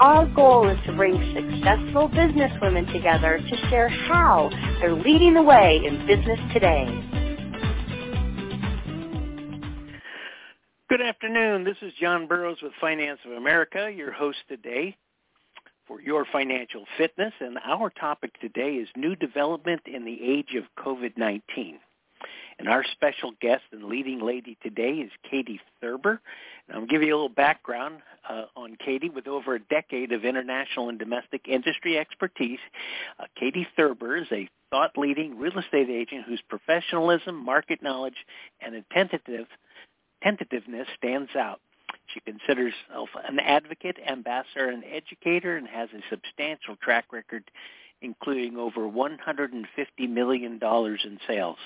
Our goal is to bring successful businesswomen together to share how they're leading the way in business today. Good afternoon. This is John Burroughs with Finance of America, your host today for your financial fitness. And our topic today is new development in the age of COVID-19. And our special guest and leading lady today is Katie Thurber. And I'll give you a little background uh, on Katie. With over a decade of international and domestic industry expertise, uh, Katie Thurber is a thought-leading real estate agent whose professionalism, market knowledge, and attentive, tentativeness stands out. She considers herself an advocate, ambassador, and educator and has a substantial track record including over $150 million in sales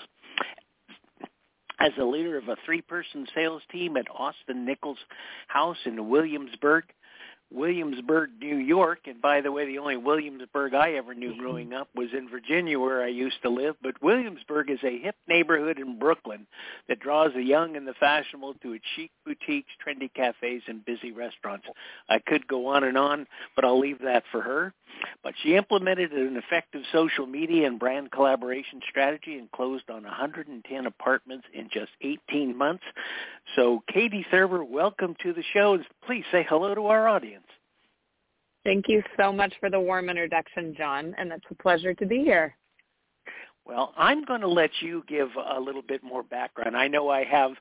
as the leader of a three-person sales team at Austin Nichols House in Williamsburg, Williamsburg, New York. And by the way, the only Williamsburg I ever knew mm-hmm. growing up was in Virginia where I used to live. But Williamsburg is a hip neighborhood in Brooklyn that draws the young and the fashionable to its chic boutiques, trendy cafes, and busy restaurants. I could go on and on, but I'll leave that for her. But she implemented an effective social media and brand collaboration strategy and closed on 110 apartments in just 18 months. So Katie Thurber, welcome to the show. Please say hello to our audience. Thank you so much for the warm introduction, John, and it's a pleasure to be here. Well, I'm going to let you give a little bit more background. I know I have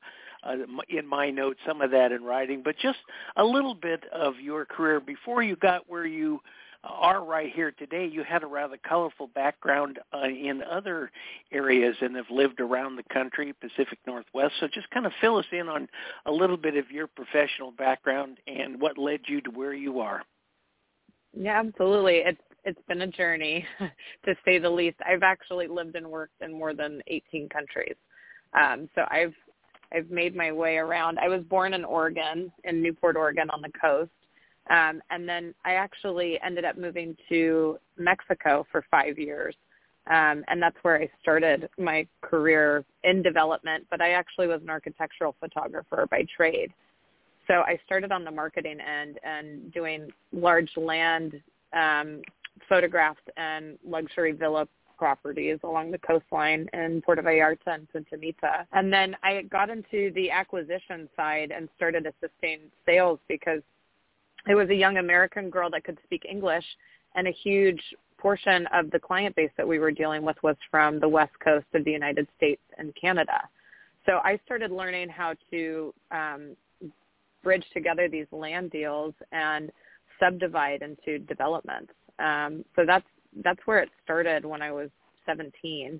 uh, in my notes some of that in writing, but just a little bit of your career before you got where you are right here today. You had a rather colorful background uh, in other areas and have lived around the country, Pacific Northwest. So just kind of fill us in on a little bit of your professional background and what led you to where you are. Yeah, absolutely. It's it's been a journey, to say the least. I've actually lived and worked in more than 18 countries. Um, so I've I've made my way around. I was born in Oregon, in Newport, Oregon, on the coast, um, and then I actually ended up moving to Mexico for five years. Um, and that's where I started my career in development, but I actually was an architectural photographer by trade. So I started on the marketing end and doing large land um, photographs and luxury villa properties along the coastline in Puerto Vallarta and Punta Mita. And then I got into the acquisition side and started assisting sales because it was a young American girl that could speak English and a huge portion of the client base that we were dealing with was from the west coast of the United States and Canada. So I started learning how to um, bridge together these land deals and subdivide into developments. Um, so that's that's where it started when I was 17,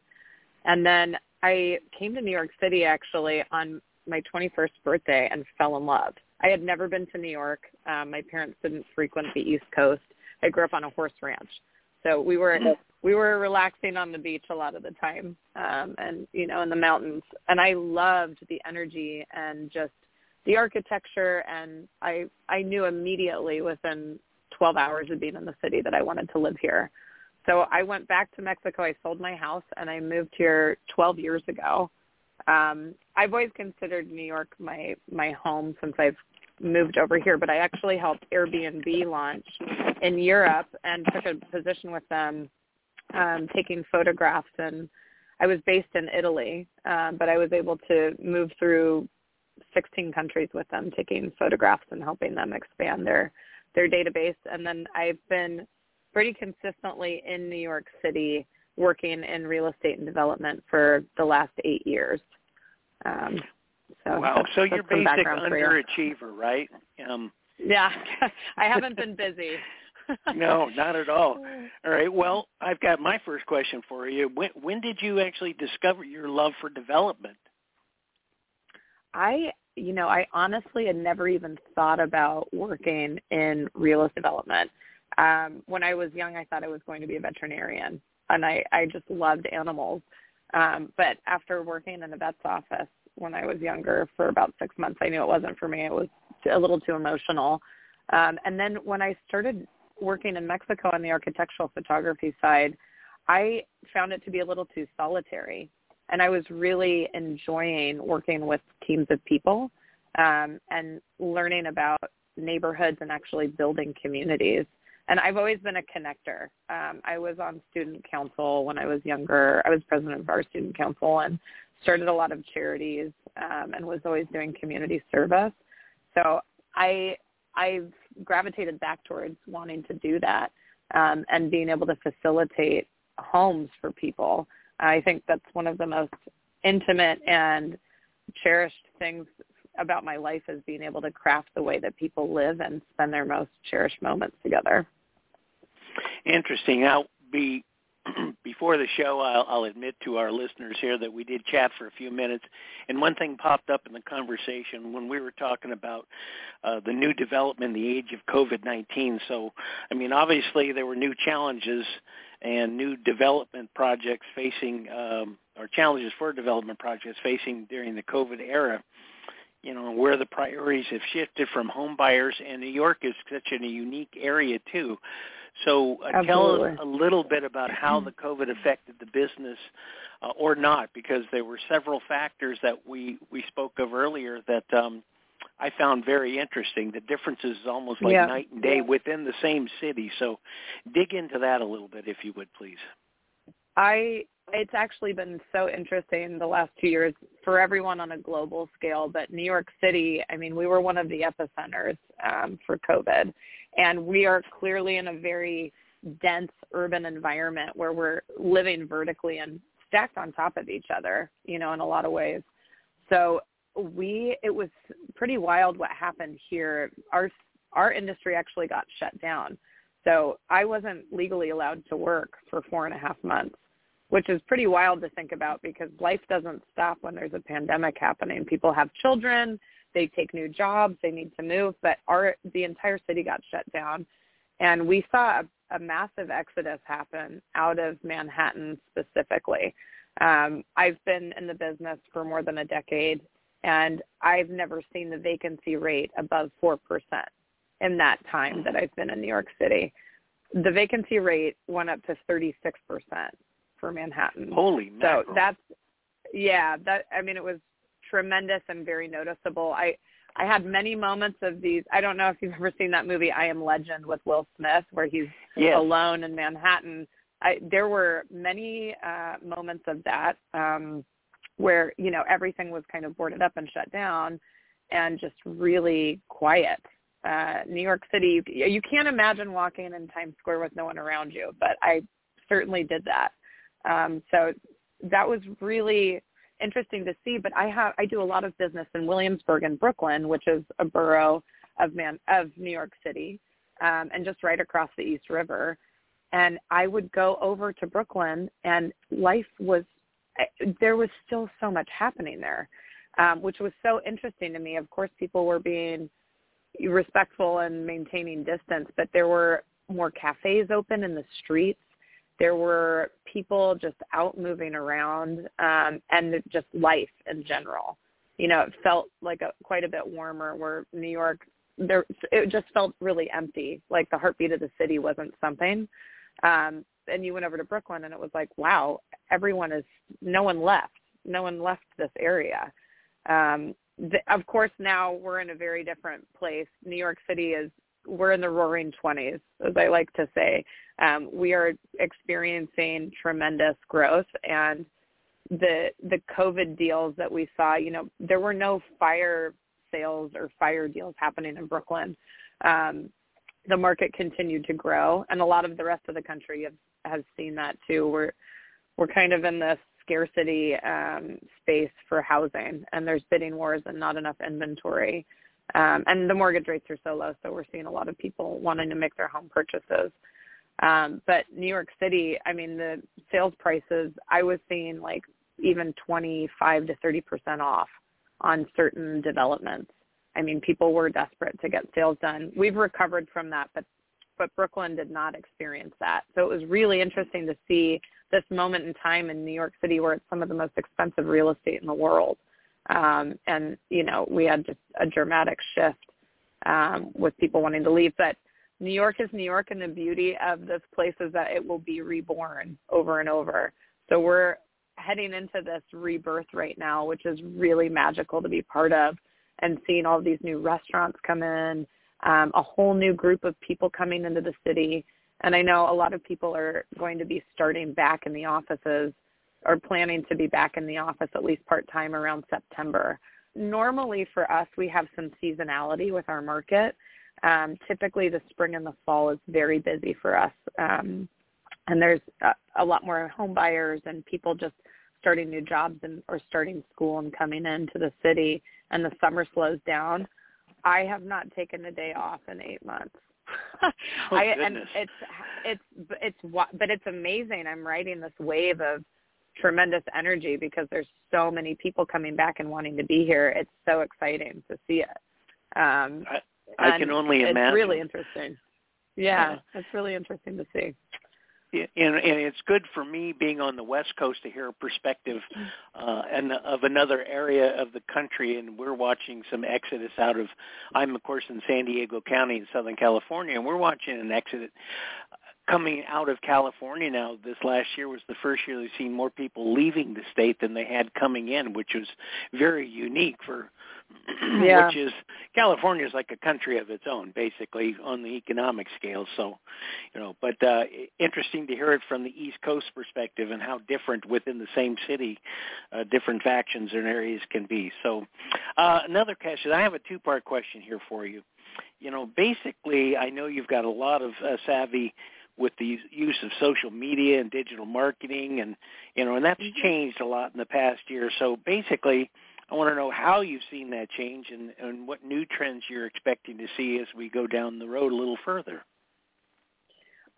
and then I came to New York City actually on my 21st birthday and fell in love. I had never been to New York. Um, my parents didn't frequent the East Coast. I grew up on a horse ranch, so we were we were relaxing on the beach a lot of the time, um, and you know in the mountains. And I loved the energy and just the architecture. And I I knew immediately within 12 hours of being in the city that I wanted to live here. So I went back to Mexico. I sold my house and I moved here 12 years ago. Um, I've always considered New York my my home since I've moved over here, but I actually helped Airbnb launch in Europe and took a position with them um, taking photographs. And I was based in Italy, um, but I was able to move through 16 countries with them, taking photographs and helping them expand their their database. And then I've been pretty consistently in New York City working in real estate and development for the last eight years. Um, so wow. So you're basic underachiever, right? Um, yeah, I haven't been busy. no, not at all. All right. Well, I've got my first question for you. When when did you actually discover your love for development? I, you know, I honestly had never even thought about working in real estate development. Um, when I was young, I thought I was going to be a veterinarian, and I, I just loved animals. Um, but after working in a vet's office when I was younger for about six months, I knew it wasn't for me. It was a little too emotional. Um, and then when I started working in Mexico on the architectural photography side, I found it to be a little too solitary. And I was really enjoying working with teams of people um, and learning about neighborhoods and actually building communities. And I've always been a connector. Um, I was on student council when I was younger. I was president of our student council and started a lot of charities um, and was always doing community service. So I I've gravitated back towards wanting to do that um, and being able to facilitate homes for people. I think that's one of the most intimate and cherished things about my life is being able to craft the way that people live and spend their most cherished moments together. Interesting. I'll be before the show, I'll, I'll admit to our listeners here that we did chat for a few minutes, and one thing popped up in the conversation when we were talking about uh, the new development the age of COVID-19. So, I mean, obviously there were new challenges and new development projects facing, um, or challenges for development projects facing during the COVID era. You know where the priorities have shifted from home buyers and New York is such a unique area too. So uh, tell us a little bit about how the COVID affected the business uh, or not, because there were several factors that we, we spoke of earlier that um, I found very interesting. The differences is almost like yeah. night and day within the same city. So dig into that a little bit, if you would, please. I it's actually been so interesting the last two years for everyone on a global scale. But New York City, I mean, we were one of the epicenters um, for COVID, and we are clearly in a very dense urban environment where we're living vertically and stacked on top of each other, you know, in a lot of ways. So we, it was pretty wild what happened here. Our, our industry actually got shut down. So I wasn't legally allowed to work for four and a half months, which is pretty wild to think about because life doesn't stop when there's a pandemic happening. People have children, they take new jobs, they need to move, but our the entire city got shut down, and we saw a, a massive exodus happen out of Manhattan specifically. Um, I've been in the business for more than a decade, and I've never seen the vacancy rate above four percent in that time that I've been in New York City. The vacancy rate went up to 36% for Manhattan. Holy mackerel. So that's yeah, that I mean it was tremendous and very noticeable. I I had many moments of these. I don't know if you've ever seen that movie I Am Legend with Will Smith where he's yes. alone in Manhattan. I, there were many uh, moments of that um, where you know everything was kind of boarded up and shut down, and just really quiet. Uh, New York City, you, can't imagine walking in Times Square with no one around you, but I certainly did that. Um, so that was really interesting to see. But I have I do a lot of business in Williamsburg and Brooklyn, which is a borough of man of New York City, um, and just right across the East River. And I would go over to Brooklyn, and life was there was still so much happening there, um, which was so interesting to me. Of course, people were being respectful and maintaining distance, but there were more cafes open in the streets there were people just out moving around um, and just life in general. You know, it felt like a quite a bit warmer. Where New York, there it just felt really empty. Like the heartbeat of the city wasn't something. Um, and you went over to Brooklyn, and it was like, wow, everyone is. No one left. No one left this area. Um, the, of course, now we're in a very different place. New York City is we're in the roaring 20s, as I like to say. Um, we are experiencing tremendous growth, and the the COVID deals that we saw, you know, there were no fire sales or fire deals happening in Brooklyn. Um, the market continued to grow, and a lot of the rest of the country have, has seen that too. We're we're kind of in this scarcity um, space for housing, and there's bidding wars and not enough inventory. Um, and the mortgage rates are so low, so we're seeing a lot of people wanting to make their home purchases. Um, but New York City, I mean, the sales prices, I was seeing like even 25 to 30 percent off on certain developments. I mean, people were desperate to get sales done. We've recovered from that, but but Brooklyn did not experience that. So it was really interesting to see this moment in time in New York City where it's some of the most expensive real estate in the world. Um, and, you know, we had just a dramatic shift um, with people wanting to leave. But New York is New York, and the beauty of this place is that it will be reborn over and over. So we're heading into this rebirth right now, which is really magical to be part of, and seeing all these new restaurants come in, um, a whole new group of people coming into the city. And I know a lot of people are going to be starting back in the offices or planning to be back in the office at least part-time around September. Normally for us, we have some seasonality with our market. Um, typically the spring and the fall is very busy for us. Um, and there's a, a lot more home buyers and people just starting new jobs and or starting school and coming into the city and the summer slows down. I have not taken a day off in eight months. oh, I, and it's it's it's but it's amazing. I'm riding this wave of tremendous energy because there's so many people coming back and wanting to be here. It's so exciting to see it. Um, I, I can only it's imagine. It's really interesting. Yeah, yeah, it's really interesting to see and, and it's good for me being on the West Coast to hear a perspective uh, and of another area of the country. And we're watching some exodus out of. I'm of course in San Diego County in Southern California, and we're watching an exodus coming out of California now. This last year was the first year they've seen more people leaving the state than they had coming in, which was very unique for yeah. which is California is like a country of its own, basically on the economic scale. So, you know, but uh, interesting to hear it from the East Coast perspective and how different within the same city, uh, different factions and areas can be. So, uh, another question. I have a two-part question here for you. You know, basically, I know you've got a lot of uh, savvy with the use of social media and digital marketing and you know and that's changed a lot in the past year so basically I want to know how you've seen that change and, and what new trends you're expecting to see as we go down the road a little further.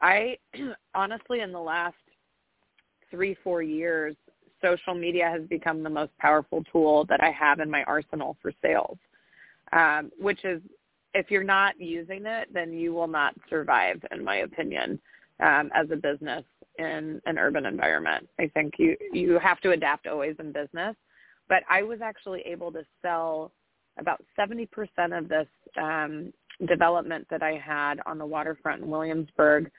I honestly, in the last three, four years, social media has become the most powerful tool that I have in my arsenal for sales, um, which is if you're not using it, then you will not survive, in my opinion, um, as a business in an urban environment. I think you you have to adapt always in business, but I was actually able to sell about 70% of this um, development that I had on the waterfront in Williamsburg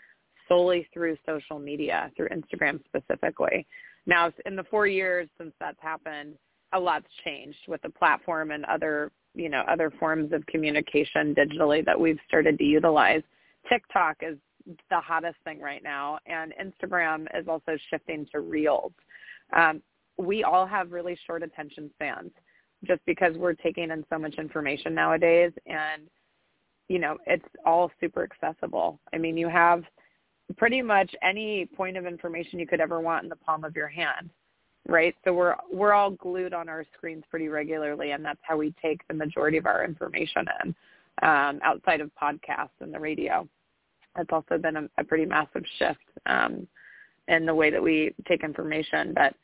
solely through social media, through Instagram specifically. Now, in the four years since that's happened, a lot's changed with the platform and other, you know, other forms of communication digitally that we've started to utilize. TikTok is the hottest thing right now, and Instagram is also shifting to Reels. Um, we all have really short attention spans just because we're taking in so much information nowadays and you know it's all super accessible i mean you have pretty much any point of information you could ever want in the palm of your hand right so we're we're all glued on our screens pretty regularly and that's how we take the majority of our information in um, outside of podcasts and the radio that's also been a, a pretty massive shift um, in the way that we take information but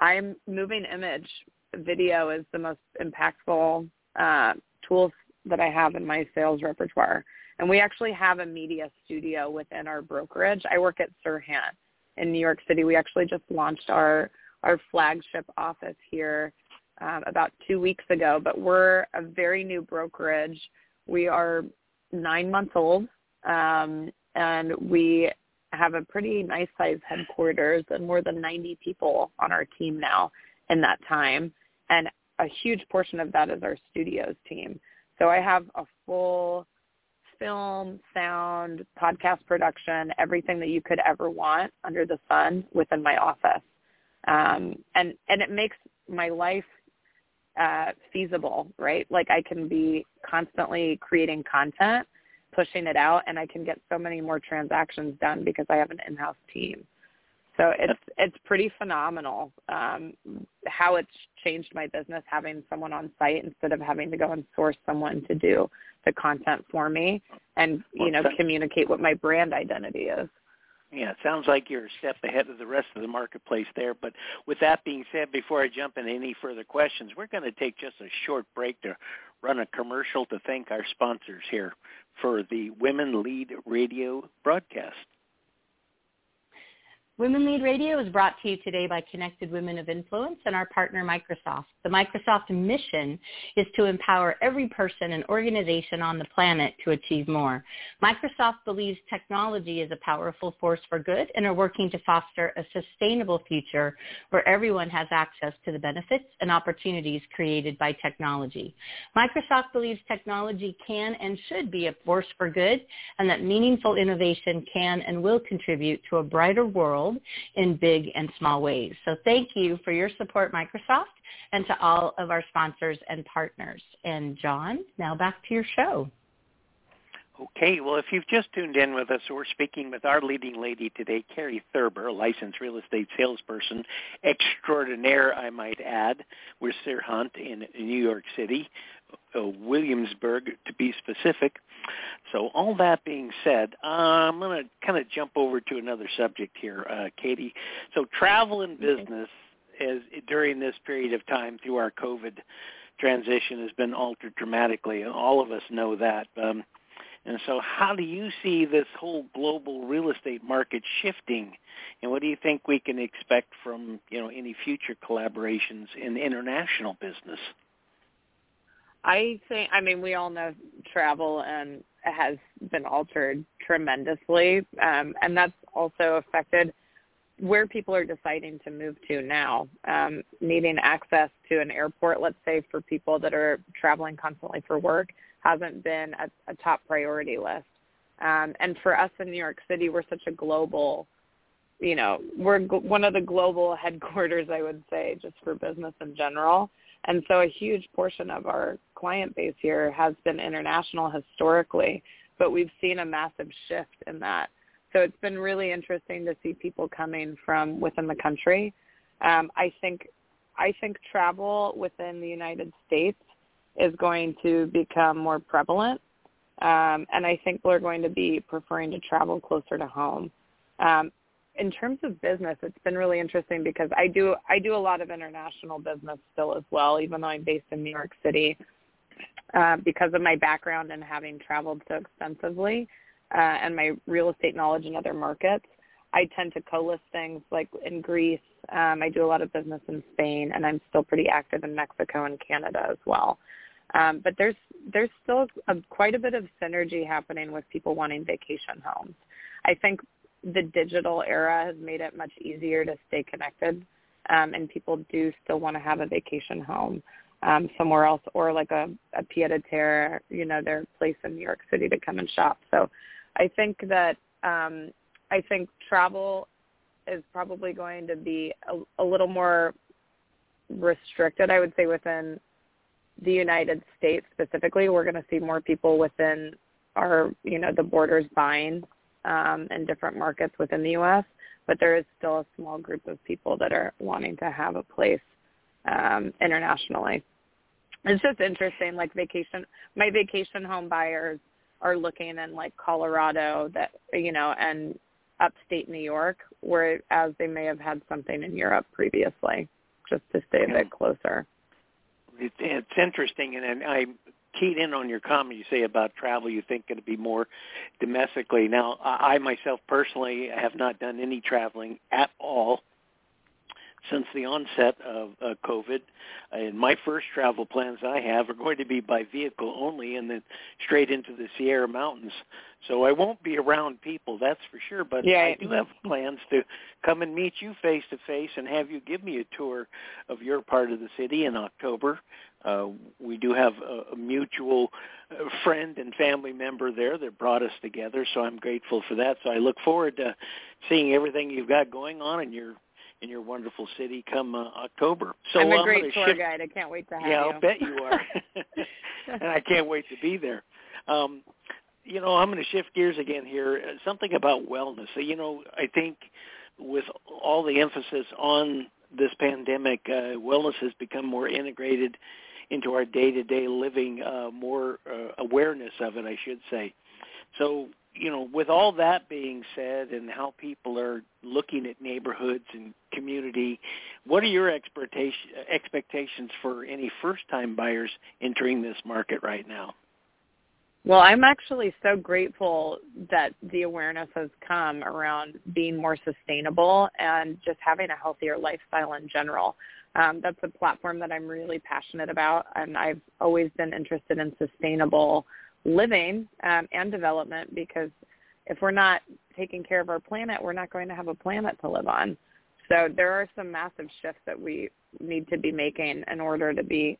I'm moving image. Video is the most impactful uh, tools that I have in my sales repertoire. And we actually have a media studio within our brokerage. I work at Serhant in New York City. We actually just launched our our flagship office here um, about two weeks ago. But we're a very new brokerage. We are nine months old, um, and we have a pretty nice sized headquarters and more than 90 people on our team now in that time. And a huge portion of that is our studios team. So I have a full film, sound, podcast production, everything that you could ever want under the sun within my office. Um, and, and it makes my life uh, feasible, right? Like I can be constantly creating content pushing it out and I can get so many more transactions done because I have an in-house team. So it's it's pretty phenomenal um, how it's changed my business having someone on site instead of having to go and source someone to do the content for me and you know communicate what my brand identity is. Yeah, it sounds like you're a step ahead of the rest of the marketplace there. But with that being said, before I jump into any further questions, we're going to take just a short break to run a commercial to thank our sponsors here for the Women Lead Radio broadcast. Women Lead Radio is brought to you today by Connected Women of Influence and our partner Microsoft. The Microsoft mission is to empower every person and organization on the planet to achieve more. Microsoft believes technology is a powerful force for good and are working to foster a sustainable future where everyone has access to the benefits and opportunities created by technology. Microsoft believes technology can and should be a force for good and that meaningful innovation can and will contribute to a brighter world world in big and small ways. So thank you for your support, Microsoft, and to all of our sponsors and partners. And John, now back to your show. Okay, well, if you've just tuned in with us, we're speaking with our leading lady today, Carrie Thurber, licensed real estate salesperson extraordinaire, I might add, with Hunt in New York City, Williamsburg to be specific. So all that being said, uh, I'm going to kind of jump over to another subject here, uh, Katie. So travel and business as during this period of time through our COVID transition has been altered dramatically. All of us know that. Um, and so how do you see this whole global real estate market shifting? And what do you think we can expect from, you know, any future collaborations in international business? I think, I mean, we all know travel and has been altered tremendously, um, and that's also affected where people are deciding to move to now. Um, needing access to an airport, let's say, for people that are traveling constantly for work, hasn't been a, a top priority list. Um, and for us in New York City, we're such a global, you know, we're one of the global headquarters, I would say, just for business in general. And so a huge portion of our client base here has been international historically, but we've seen a massive shift in that. So it's been really interesting to see people coming from within the country. Um, I think I think travel within the United States is going to become more prevalent, um, and I think we're going to be preferring to travel closer to home. Um, in terms of business, it's been really interesting because I do I do a lot of international business still as well, even though I'm based in New York City. Uh, because of my background and having traveled so extensively uh, and my real estate knowledge in other markets, I tend to co-list things like in Greece. Um, I do a lot of business in Spain, and I'm still pretty active in Mexico and Canada as well. Um, but there's there's still a, quite a bit of synergy happening with people wanting vacation homes. I think the digital era has made it much easier to stay connected, um, and people do still want to have a vacation home um, somewhere else or like a, a pied a terre, you know, their place in New York City to come and shop. So I think that um, I think travel is probably going to be a, a little more restricted, I would say, within the United States specifically. We're going to see more people within our, you know, the borders buying um, in different markets within the U.S., but there is still a small group of people that are wanting to have a place um, internationally. It's just interesting, like vacation. My vacation home buyers are looking in like Colorado, that you know, and upstate New York, whereas they may have had something in Europe previously, just to stay a bit closer. It's interesting, and I keyed in on your comment you say about travel. You think it'd be more domestically. Now, I myself personally have not done any traveling at all since the onset of uh, COVID. And my first travel plans I have are going to be by vehicle only and then straight into the Sierra Mountains. So I won't be around people, that's for sure. But yeah. I do have plans to come and meet you face to face and have you give me a tour of your part of the city in October. Uh, we do have a, a mutual uh, friend and family member there that brought us together, so I'm grateful for that. So I look forward to seeing everything you've got going on in your in your wonderful city come uh, October. So I'm a I'm great tour shift... guide. I can't wait to have yeah, you. Yeah, I'll bet you are, and I can't wait to be there. Um, you know, I'm going to shift gears again here. Uh, something about wellness. So, you know, I think with all the emphasis on this pandemic, uh, wellness has become more integrated into our day-to-day living, uh, more uh, awareness of it, I should say. So you know, with all that being said, and how people are looking at neighborhoods and community, what are your expectation, expectations for any first-time buyers entering this market right now? Well, I'm actually so grateful that the awareness has come around being more sustainable and just having a healthier lifestyle in general. Um, that's a platform that I'm really passionate about, and I've always been interested in sustainable living um, and development because if we're not taking care of our planet, we're not going to have a planet to live on. So there are some massive shifts that we need to be making in order to be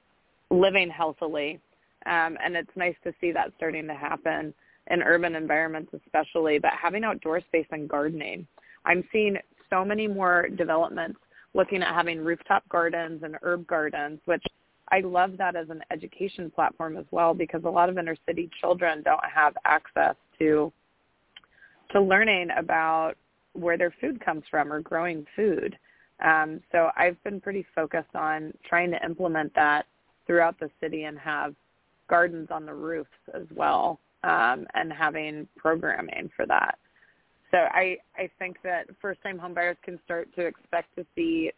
living healthily. Um, and it's nice to see that starting to happen in urban environments especially, but having outdoor space and gardening. I'm seeing so many more developments looking at having rooftop gardens and herb gardens, which I love that as an education platform as well because a lot of inner city children don't have access to to learning about where their food comes from or growing food. Um, so I've been pretty focused on trying to implement that throughout the city and have gardens on the roofs as well um, and having programming for that. So I, I think that first-time homebuyers can start to expect to see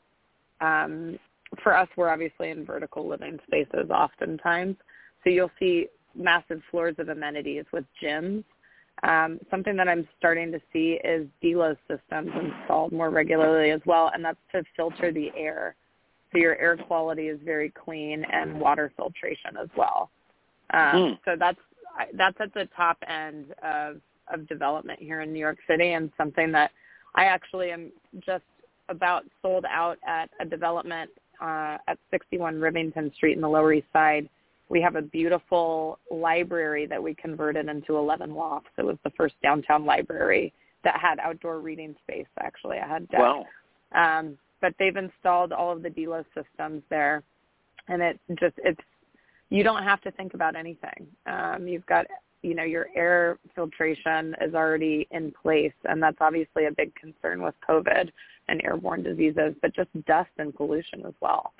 um, for us, we're obviously in vertical living spaces oftentimes. So you'll see massive floors of amenities with gyms. Um, something that I'm starting to see is Delos systems installed more regularly as well, and that's to filter the air. So your air quality is very clean and water filtration as well. Um, mm. So that's that's at the top end of of development here in New York City, and something that I actually am just about sold out at a development uh, at 61 Rivington Street in the Lower East Side, we have a beautiful library that we converted into 11 lofts. It was the first downtown library that had outdoor reading space. Actually, I had deck. Wow. Um, but they've installed all of the Delos systems there, and it just it's you don't have to think about anything. Um, you've got you know your air filtration is already in place, and that's obviously a big concern with COVID and airborne diseases, but just dust and pollution as well.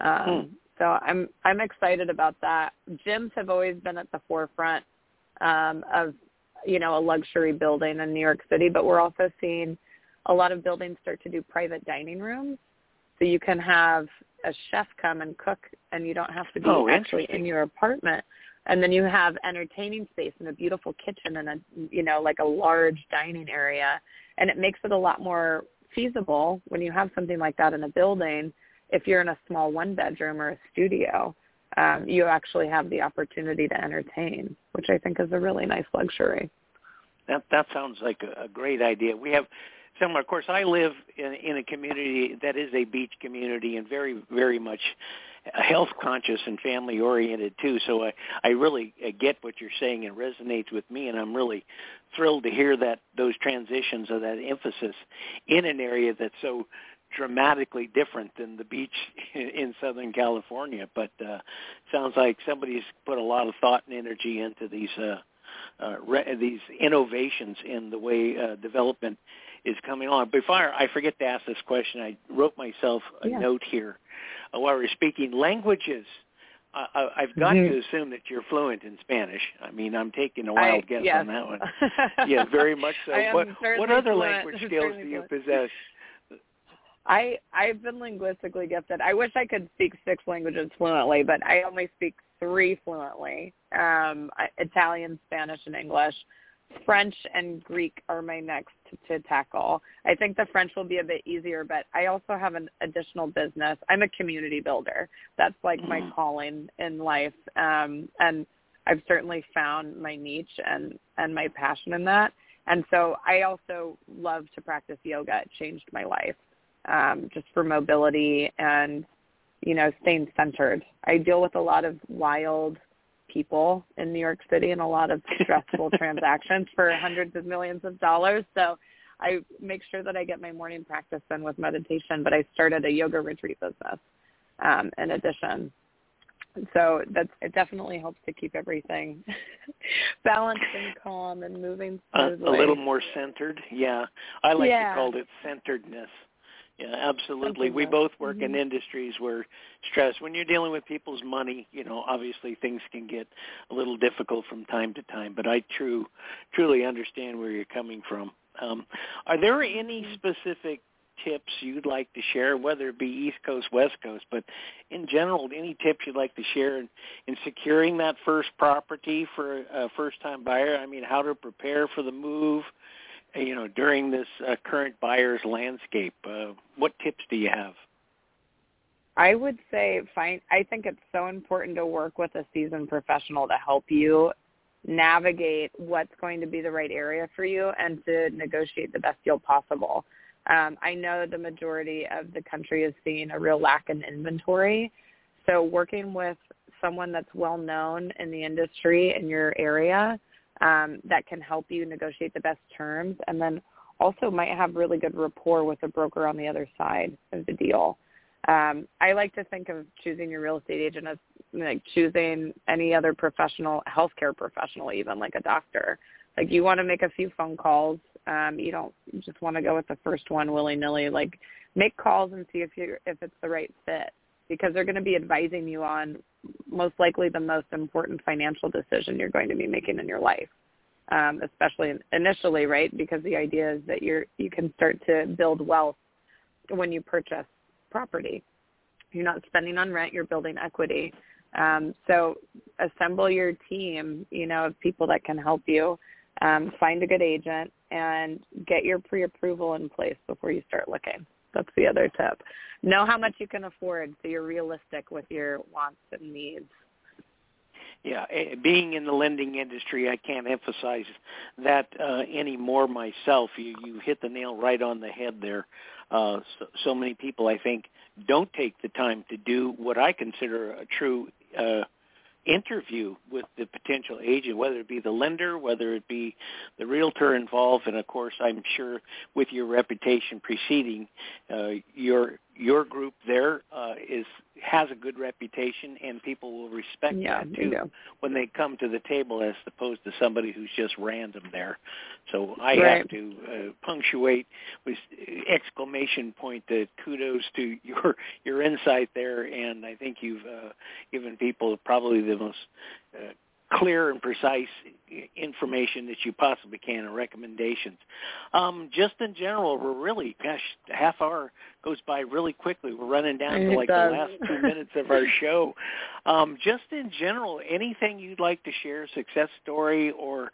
Um, hmm. So I'm I'm excited about that. Gyms have always been at the forefront um, of you know a luxury building in New York City, but we're also seeing a lot of buildings start to do private dining rooms, so you can have a chef come and cook, and you don't have to be oh, actually in your apartment. And then you have entertaining space and a beautiful kitchen and a you know like a large dining area, and it makes it a lot more feasible when you have something like that in a building. If you're in a small one bedroom or a studio, um, you actually have the opportunity to entertain, which I think is a really nice luxury. That that sounds like a, a great idea. We have similar. Of course, I live in, in a community that is a beach community and very very much health conscious and family oriented too. So I I really get what you're saying and resonates with me, and I'm really thrilled to hear that those transitions or that emphasis in an area that's so dramatically different than the beach in Southern California. But uh, sounds like somebody's put a lot of thought and energy into these uh, uh, re- these innovations in the way uh, development is coming on. Before I forget to ask this question, I wrote myself a yeah. note here uh, while we're speaking languages. Uh, I've got mm-hmm. to assume that you're fluent in Spanish. I mean, I'm taking a wild I, guess yes. on that one. yeah, very much so. what what other fluent. language skills do you possess? I I've been linguistically gifted. I wish I could speak six languages fluently, but I only speak three fluently: um, Italian, Spanish, and English. French and Greek are my next to, to tackle. I think the French will be a bit easier, but I also have an additional business. I'm a community builder. That's like my mm. calling in life, um, and I've certainly found my niche and and my passion in that. And so I also love to practice yoga. It changed my life um, just for mobility and you know staying centered. I deal with a lot of wild people in New York City and a lot of stressful transactions for hundreds of millions of dollars. So I make sure that I get my morning practice in with meditation, but I started a yoga retreat business um, in addition. So that's it definitely helps to keep everything balanced and calm and moving smoothly. A, a little more centered, yeah. I like yeah. to call it centeredness Yeah, absolutely. We both work mm-hmm. in industries where stress, when you're dealing with people's money, you know, obviously things can get a little difficult from time to time, but I true, truly understand where you're coming from. Um, are there any mm-hmm. specific tips you'd like to share, whether it be East Coast, West Coast, but in general, any tips you'd like to share in, in securing that first property for a first-time buyer? I mean, how to prepare for the move, you know, during this uh, current buyer's landscape. Uh, what tips do you have? I would say find I think it's so important to work with a seasoned professional to help you navigate what's going to be the right area for you and to negotiate the best deal possible. Um, I know the majority of the country is seeing a real lack in inventory. So working with someone that's well known in the industry in your area um, that can help you negotiate the best terms and then also might have really good rapport with a broker on the other side of the deal. Um, I like to think of choosing your real estate agent as like choosing any other professional, healthcare professional, even like a doctor. Like you want to make a few phone calls. Um, you don't just want to go with the first one willy nilly. Like make calls and see if you if it's the right fit because they're going to be advising you on most likely the most important financial decision you're going to be making in your life, um, especially initially, right? Because the idea is that you're you can start to build wealth when you purchase property. You're not spending on rent; you're building equity. Um, so assemble your team, you know, of people that can help you. Um, find a good agent and get your pre-approval in place before you start looking. That's the other tip. Know how much you can afford so you're realistic with your wants and needs. Yeah, eh, being in the lending industry, I can't emphasize that uh, anymore myself. You you hit the nail right on the head there. Uh, so, so many people, I think, don't take the time to do what I consider a true uh, interview with the potential agent, whether it be the lender, whether it be the realtor involved, and of course, I'm sure with your reputation preceding uh, your your group there uh, is has a good reputation, and people will respect yeah, that too when they come to the table, as opposed to somebody who's just random there. So I right. have to uh, punctuate with exclamation point the kudos to your your insight there, and I think you've uh, given people probably the most uh, clear and precise information that you possibly can and recommendations. Um, just in general, we're really, gosh, half hour goes by really quickly. We're running down to like does. the last two minutes of our show. Um, just in general, anything you'd like to share, success story or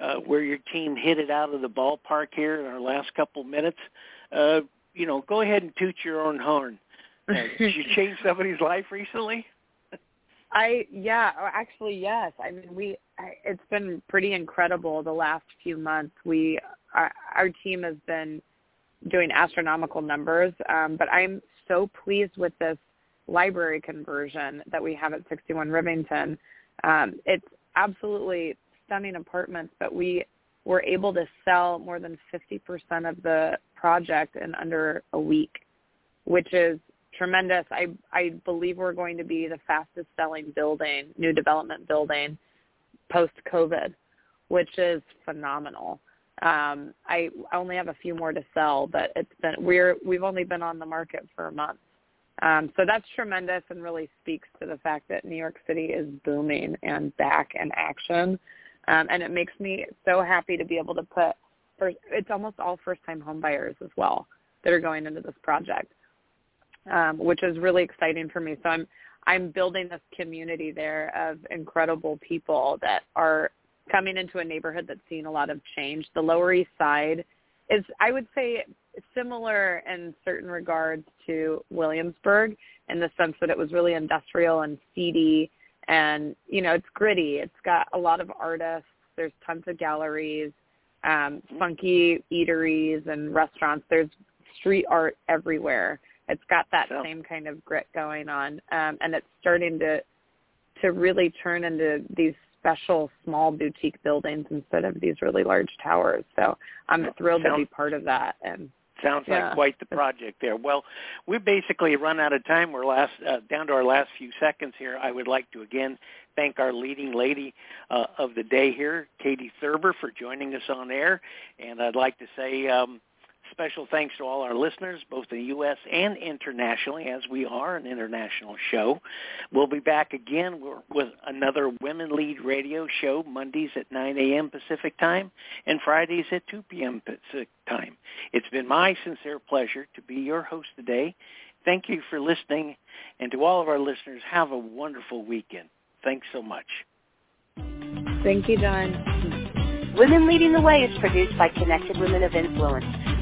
uh, where your team hit it out of the ballpark here in our last couple minutes, uh, you know, go ahead and toot your own horn. Uh, did you change somebody's life recently? I yeah, oh, actually yes. I mean, we it's been pretty incredible the last few months. We our, our team has been doing astronomical numbers, um, but I'm so pleased with this library conversion that we have at 61 Rivington. Um, it's absolutely stunning apartments, but we were able to sell more than 50% of the project in under a week, which is tremendous. I I believe we're going to be the fastest selling building, new development building post COVID, which is phenomenal. Um, I only have a few more to sell, but it's been we're we've only been on the market for a month. Um, so that's tremendous and really speaks to the fact that New York City is booming and back in action. Um, and it makes me so happy to be able to put, first, it's almost all first-time homebuyers as well that are going into this project um, which is really exciting for me. So I'm I'm building this community there of incredible people that are coming into a neighborhood that's seen a lot of change. The Lower East Side is, I would say, similar in certain regards to Williamsburg in the sense that it was really industrial and seedy and, you know, it's gritty. It's got a lot of artists. There's tons of galleries, um, funky eateries and restaurants. There's street art everywhere. It's got that so. same kind of grit going on, um, and it's starting to to really turn into these special small boutique buildings instead of these really large towers. So I'm thrilled sounds, to be part of that. And sounds yeah. like quite the project there. Well, we basically run out of time. We're last uh, down to our last few seconds here. I would like to again thank our leading lady uh, of the day here, Katie Thurber, for joining us on air, and I'd like to say. Um, Special thanks to all our listeners, both in the U.S. and internationally, as we are an international show. We'll be back again with another Women Lead Radio show Mondays at 9 a.m. Pacific Time and Fridays at 2 p.m. Pacific Time. It's been my sincere pleasure to be your host today. Thank you for listening, and to all of our listeners, have a wonderful weekend. Thanks so much. Thank you, Don. Women Leading the Way is produced by Connected Women of Influence